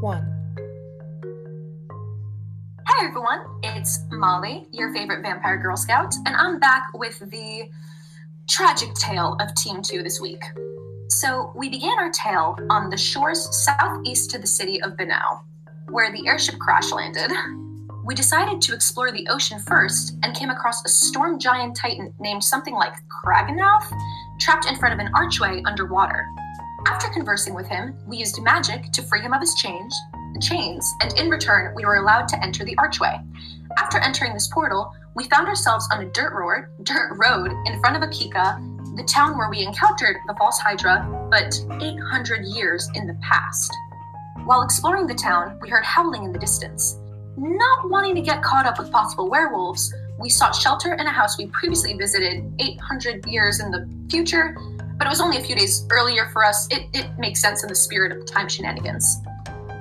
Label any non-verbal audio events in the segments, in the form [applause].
1. Hi everyone, it's Molly, your favorite vampire Girl Scout, and I'm back with the tragic tale of Team 2 this week. So, we began our tale on the shores southeast to the city of Banau, where the airship crash landed. We decided to explore the ocean first and came across a storm giant titan named something like Kraganoth, trapped in front of an archway underwater. After conversing with him, we used magic to free him of his chains, chains, and in return, we were allowed to enter the archway. After entering this portal, we found ourselves on a dirt road, dirt road in front of Akika, the town where we encountered the false Hydra, but 800 years in the past. While exploring the town, we heard howling in the distance. Not wanting to get caught up with possible werewolves, we sought shelter in a house we previously visited 800 years in the future, but it was only a few days earlier for us. It, it makes sense in the spirit of the time shenanigans.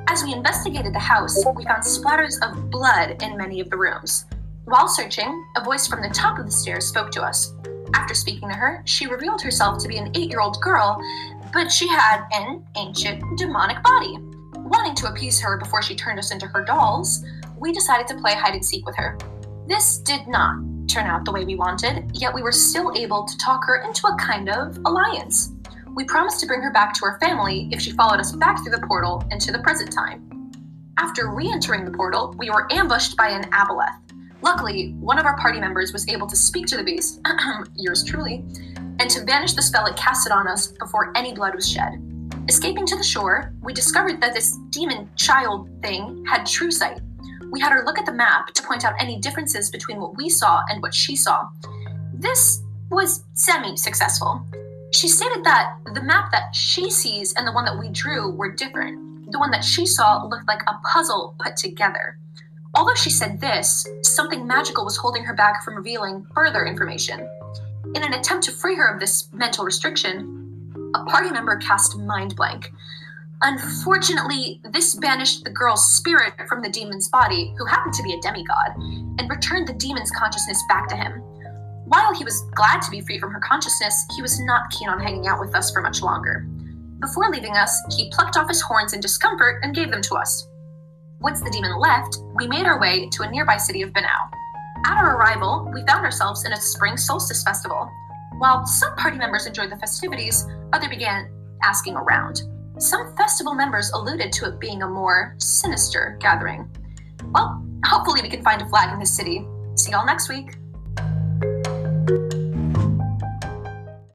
As we investigated the house, we found splatters of blood in many of the rooms. While searching, a voice from the top of the stairs spoke to us. After speaking to her, she revealed herself to be an eight year old girl, but she had an ancient demonic body. Wanting to appease her before she turned us into her dolls, we decided to play hide and seek with her. This did not turn out the way we wanted, yet we were still able to talk her into a kind of alliance. We promised to bring her back to her family if she followed us back through the portal into the present time. After re entering the portal, we were ambushed by an aboleth. Luckily, one of our party members was able to speak to the beast, [clears throat] yours truly, and to banish the spell it casted on us before any blood was shed. Escaping to the shore, we discovered that this demon child thing had true sight. We had her look at the map to point out any differences between what we saw and what she saw. This was semi successful. She stated that the map that she sees and the one that we drew were different. The one that she saw looked like a puzzle put together. Although she said this, something magical was holding her back from revealing further information. In an attempt to free her of this mental restriction, a party member cast Mind Blank. Unfortunately, this banished the girl's spirit from the demon's body, who happened to be a demigod, and returned the demon's consciousness back to him. While he was glad to be free from her consciousness, he was not keen on hanging out with us for much longer. Before leaving us, he plucked off his horns in discomfort and gave them to us. Once the demon left, we made our way to a nearby city of Banau. At our arrival, we found ourselves in a spring solstice festival. While some party members enjoyed the festivities, others began asking around. Some festival members alluded to it being a more sinister gathering. Well, hopefully we can find a flag in this city. See y'all next week.